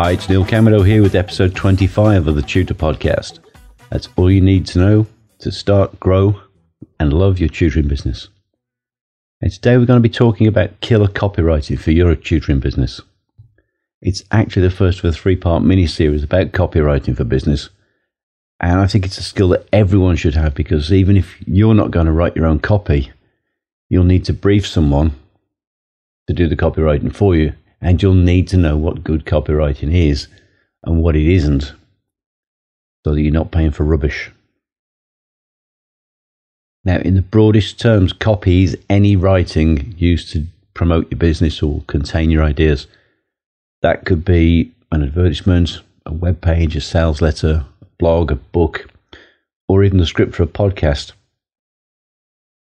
Hi, it's Neil Camino here with episode 25 of the Tutor Podcast. That's all you need to know to start, grow, and love your tutoring business. And today we're going to be talking about killer copywriting for your tutoring business. It's actually the first of a three part mini series about copywriting for business and I think it's a skill that everyone should have because even if you're not going to write your own copy, you'll need to brief someone to do the copywriting for you. And you'll need to know what good copywriting is and what it isn't so that you're not paying for rubbish. Now, in the broadest terms, copy is any writing used to promote your business or contain your ideas. That could be an advertisement, a web page, a sales letter, a blog, a book, or even the script for a podcast.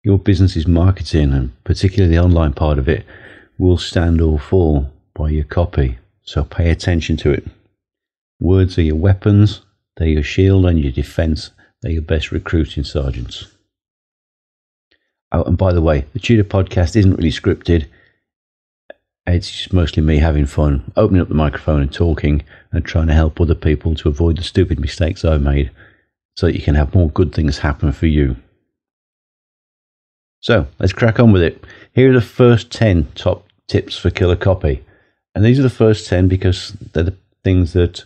Your business's marketing, and particularly the online part of it, will stand or fall by your copy, so pay attention to it. Words are your weapons, they're your shield and your defense, they're your best recruiting sergeants. Oh, and by the way, the Tutor podcast isn't really scripted. It's mostly me having fun, opening up the microphone and talking and trying to help other people to avoid the stupid mistakes I've made so that you can have more good things happen for you. So let's crack on with it. Here are the first 10 top tips for killer copy. And these are the first 10 because they're the things that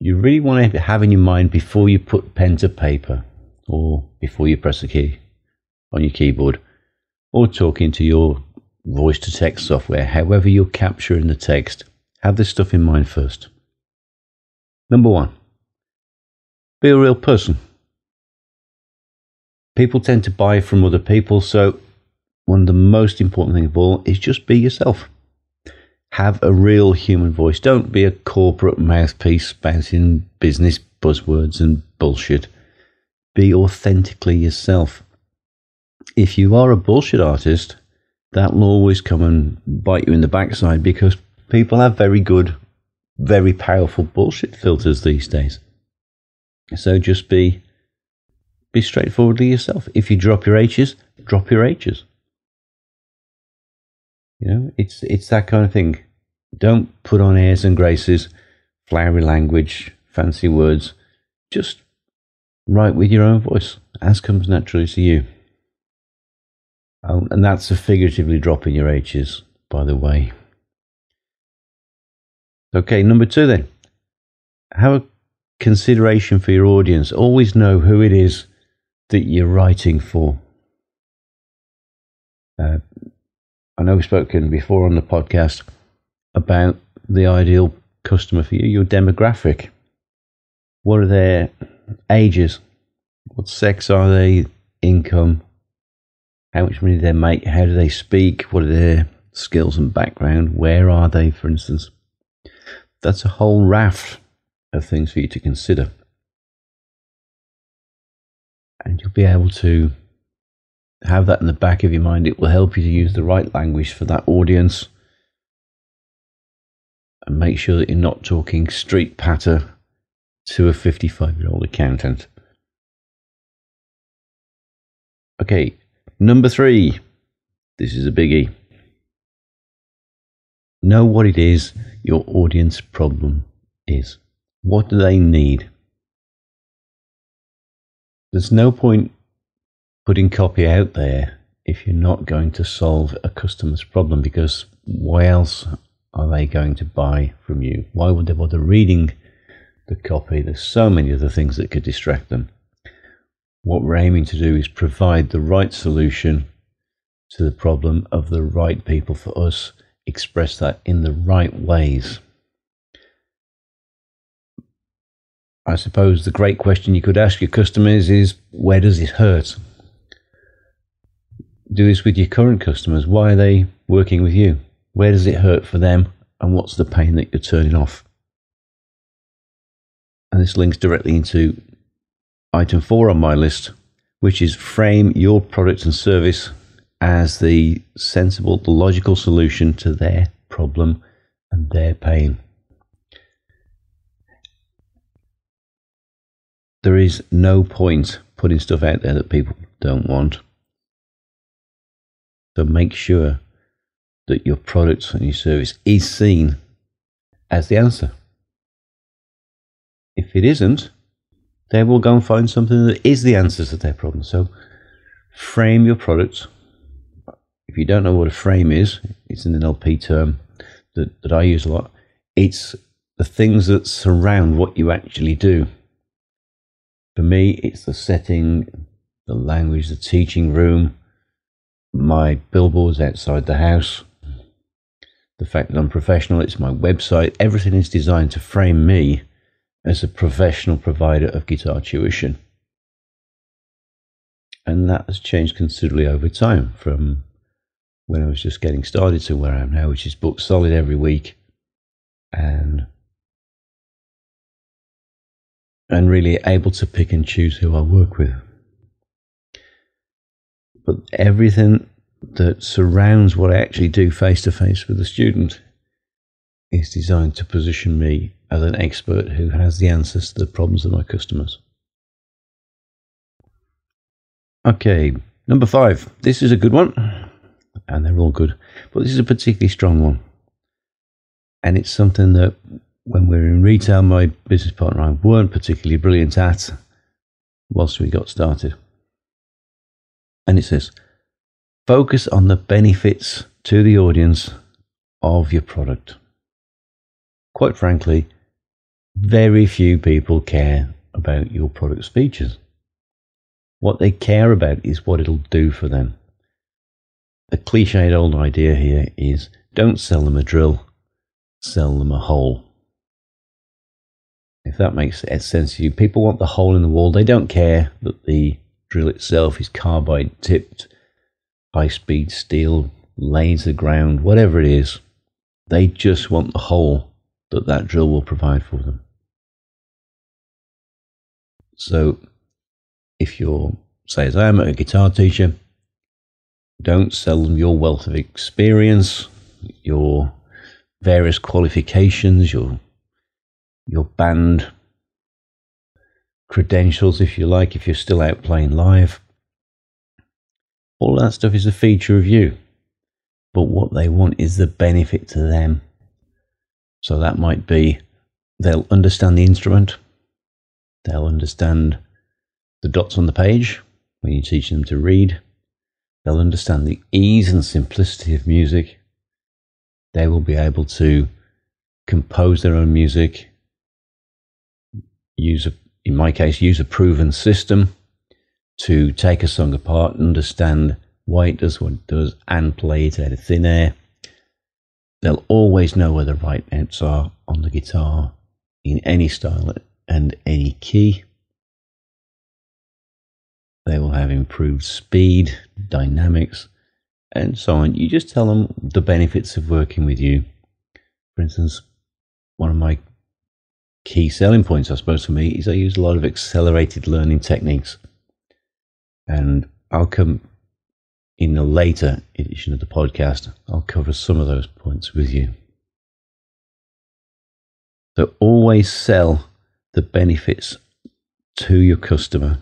you really want to have in your mind before you put pen to paper or before you press a key on your keyboard or talking to your voice to text software, however you're capturing the text, have this stuff in mind first. Number one, be a real person. People tend to buy from other people, so one of the most important things of all is just be yourself. Have a real human voice. Don't be a corporate mouthpiece spouting business buzzwords and bullshit. Be authentically yourself. If you are a bullshit artist, that will always come and bite you in the backside because people have very good, very powerful bullshit filters these days. So just be be straightforwardly yourself. If you drop your H's, drop your H's. You know, it's it's that kind of thing. Don't put on airs and graces, flowery language, fancy words. Just write with your own voice, as comes naturally to you. Oh, and that's a figuratively dropping your H's, by the way. Okay, number two then. Have a consideration for your audience. Always know who it is that you're writing for. Uh, I know we've spoken before on the podcast about the ideal customer for you, your demographic. What are their ages? What sex are they? Income? how much money do they make, how do they speak, what are their skills and background, where are they, for instance. That's a whole raft of things for you to consider. And you'll be able to have that in the back of your mind. It will help you to use the right language for that audience and make sure that you're not talking street patter to a 55 year old accountant. Okay, Number three, this is a biggie. Know what it is your audience problem is. What do they need? There's no point putting copy out there if you're not going to solve a customer's problem because why else are they going to buy from you? Why would they bother reading the copy? There's so many other things that could distract them what we're aiming to do is provide the right solution to the problem of the right people for us, express that in the right ways. I suppose the great question you could ask your customers is where does it hurt? Do this with your current customers. Why are they working with you? Where does it hurt for them? And what's the pain that you're turning off? And this links directly into item four on my list, which is frame your product and service as the sensible, the logical solution to their problem and their pain. There is no point putting stuff out there that people don't want. So make sure that your product and your service is seen as the answer. If it isn't, they will go and find something that is the answer to their problem. So frame your product. If you don't know what a frame is, it's an NLP term that, that I use a lot. It's the things that surround what you actually do. For me, it's the setting, the language, the teaching room, my billboards outside the house, the fact that I'm professional, it's my website. Everything is designed to frame me as a professional provider of guitar tuition. And that has changed considerably over time from when I was just getting started to where I am now, which is booked solid every week and and really able to pick and choose who I work with. But everything that surrounds what I actually do face to face with the student is designed to position me as an expert who has the answers to the problems of my customers. Okay, number five. This is a good one, and they're all good, but this is a particularly strong one. And it's something that when we were in retail, my business partner and I weren't particularly brilliant at whilst we got started. And it says, Focus on the benefits to the audience of your product. Quite frankly, very few people care about your product's features. What they care about is what it'll do for them. A cliched old idea here is don't sell them a drill, sell them a hole. If that makes sense to you, people want the hole in the wall. They don't care that the drill itself is carbide tipped high speed steel, laser ground, whatever it is. They just want the hole that that drill will provide for them. So, if you're, say, as I am a guitar teacher, don't sell them your wealth of experience, your various qualifications, your your band credentials, if you like, if you're still out playing live. All that stuff is a feature of you. But what they want is the benefit to them. So that might be they'll understand the instrument, they'll understand the dots on the page when you teach them to read, they'll understand the ease and simplicity of music, they will be able to compose their own music, use a, in my case, use a proven system to take a song apart, understand why it does what it does, and play it out of thin air. They'll always know where the right notes are on the guitar in any style and any key. They will have improved speed, dynamics, and so on. You just tell them the benefits of working with you. For instance, one of my key selling points, I suppose, for me is I use a lot of accelerated learning techniques. And I'll come in a later edition of the podcast, I'll cover some of those points with you. So always sell the benefits to your customer.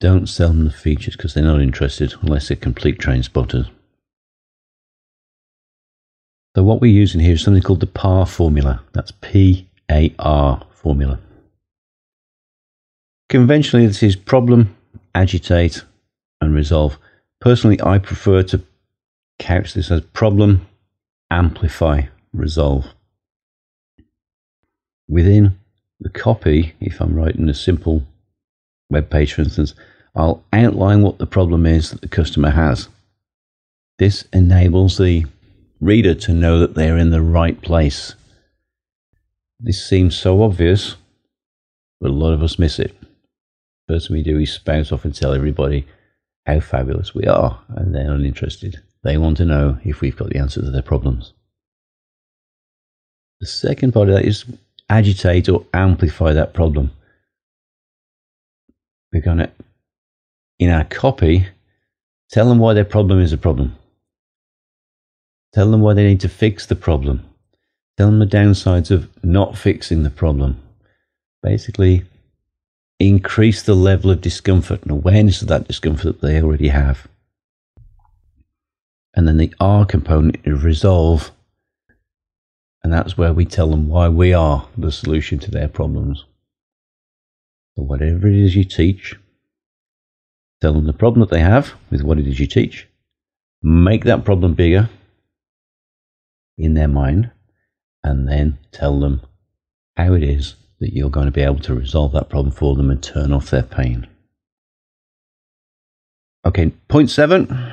Don't sell them the features because they're not interested unless they're complete train spotters. So what we're using here is something called the PAR formula. That's P A R formula. Conventionally, this is problem, agitate, and resolve. Personally, I prefer to couch this as problem, amplify, resolve. Within the copy, if I'm writing a simple web page, for instance, I'll outline what the problem is that the customer has. This enables the reader to know that they're in the right place. This seems so obvious, but a lot of us miss it. First thing we do is spout off and tell everybody how fabulous we are, and they're uninterested. They want to know if we've got the answer to their problems. The second part of that is agitate or amplify that problem. We're going to, in our copy, tell them why their problem is a problem. Tell them why they need to fix the problem. Tell them the downsides of not fixing the problem. Basically, increase the level of discomfort and awareness of that discomfort that they already have. And then the R component is resolve. And that's where we tell them why we are the solution to their problems. So, whatever it is you teach, tell them the problem that they have with what it is you teach, make that problem bigger in their mind, and then tell them how it is that you're going to be able to resolve that problem for them and turn off their pain. Okay, point seven.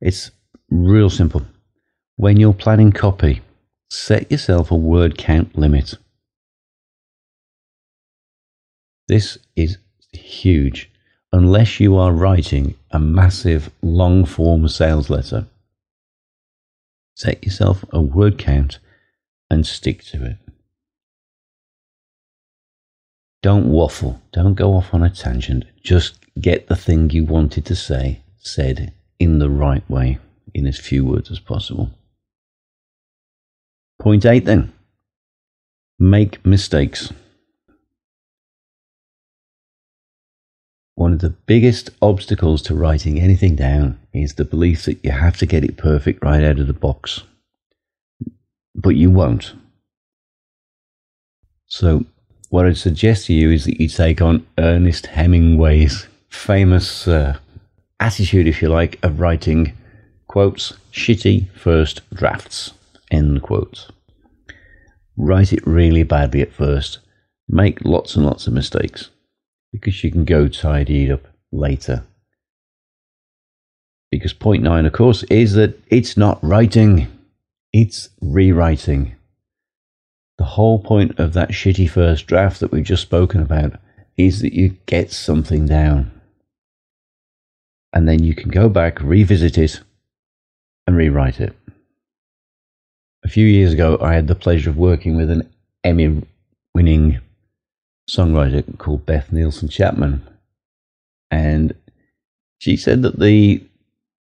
It's real simple. When you're planning copy, set yourself a word count limit. This is huge unless you are writing a massive long form sales letter. Set yourself a word count and stick to it. Don't waffle. Don't go off on a tangent. Just get the thing you wanted to say said in the right way, in as few words as possible. Point eight then make mistakes. One of the biggest obstacles to writing anything down is the belief that you have to get it perfect right out of the box. But you won't. So, what I'd suggest to you is that you take on Ernest Hemingway's famous uh, attitude, if you like, of writing quotes, shitty first drafts, end quotes. Write it really badly at first. Make lots and lots of mistakes because you can go tidy it up later. Because point nine, of course, is that it's not writing, it's rewriting. The whole point of that shitty first draft that we've just spoken about is that you get something down. And then you can go back, revisit it, and rewrite it. A few years ago, I had the pleasure of working with an Emmy winning songwriter called Beth Nielsen Chapman, and she said that the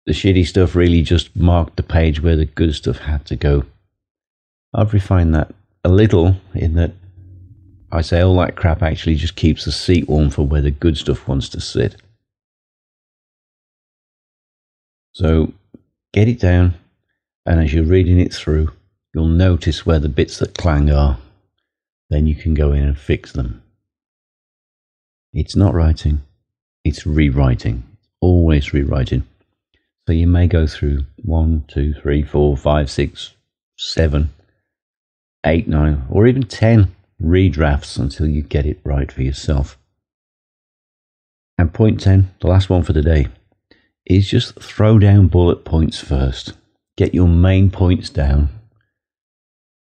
the shitty stuff really just marked the page where the good stuff had to go. I've refined that a little in that I say all that crap actually just keeps the seat warm for where the good stuff wants to sit. So get it down, and as you're reading it through, you'll notice where the bits that clang are then you can go in and fix them. It's not writing, it's rewriting, always rewriting. So you may go through one, two, three, four, five, six, seven, eight, nine, or even ten redrafts until you get it right for yourself. And point 10, the last one for today, is just throw down bullet points first. Get your main points down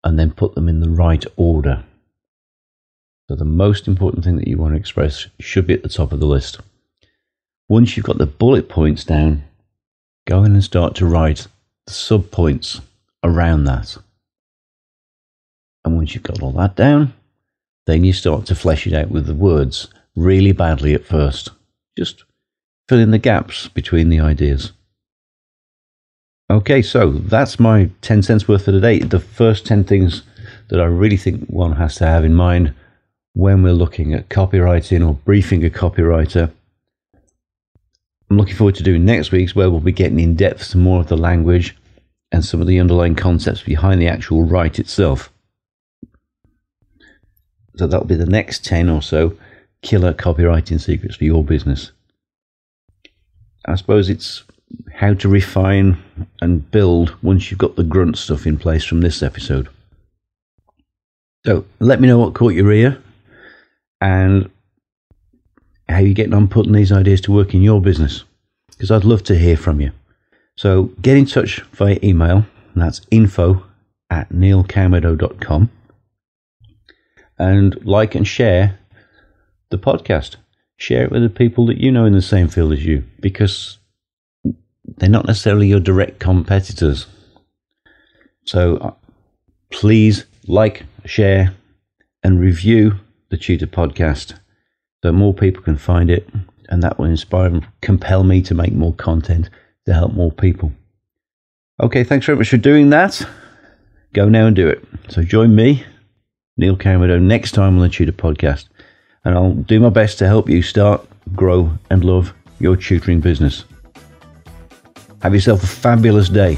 and then put them in the right order. So the most important thing that you want to express should be at the top of the list. Once you've got the bullet points down, go in and start to write the sub points around that. And once you've got all that down, then you start to flesh it out with the words really badly at first. Just fill in the gaps between the ideas. Okay, so that's my 10 cents worth for today. The first 10 things that I really think one has to have in mind when we're looking at copywriting or briefing a copywriter. I'm looking forward to doing next week's where we'll be getting in depth to more of the language and some of the underlying concepts behind the actual write itself. So that'll be the next 10 or so killer copywriting secrets for your business. I suppose it's how to refine and build once you've got the grunt stuff in place from this episode. So let me know what caught your ear and how are you're getting on putting these ideas to work in your business. Because I'd love to hear from you. So get in touch via email, that's info at neilcowmeadow.com. And like and share the podcast. Share it with the people that you know in the same field as you, because they're not necessarily your direct competitors. So uh, please like, share, and review the Tutor podcast so more people can find it and that will inspire and compel me to make more content to help more people. Okay, thanks very much for doing that. Go now and do it. So join me, Neil Camado, next time on the Tutor Podcast, and I'll do my best to help you start, grow, and love your tutoring business. Have yourself a fabulous day.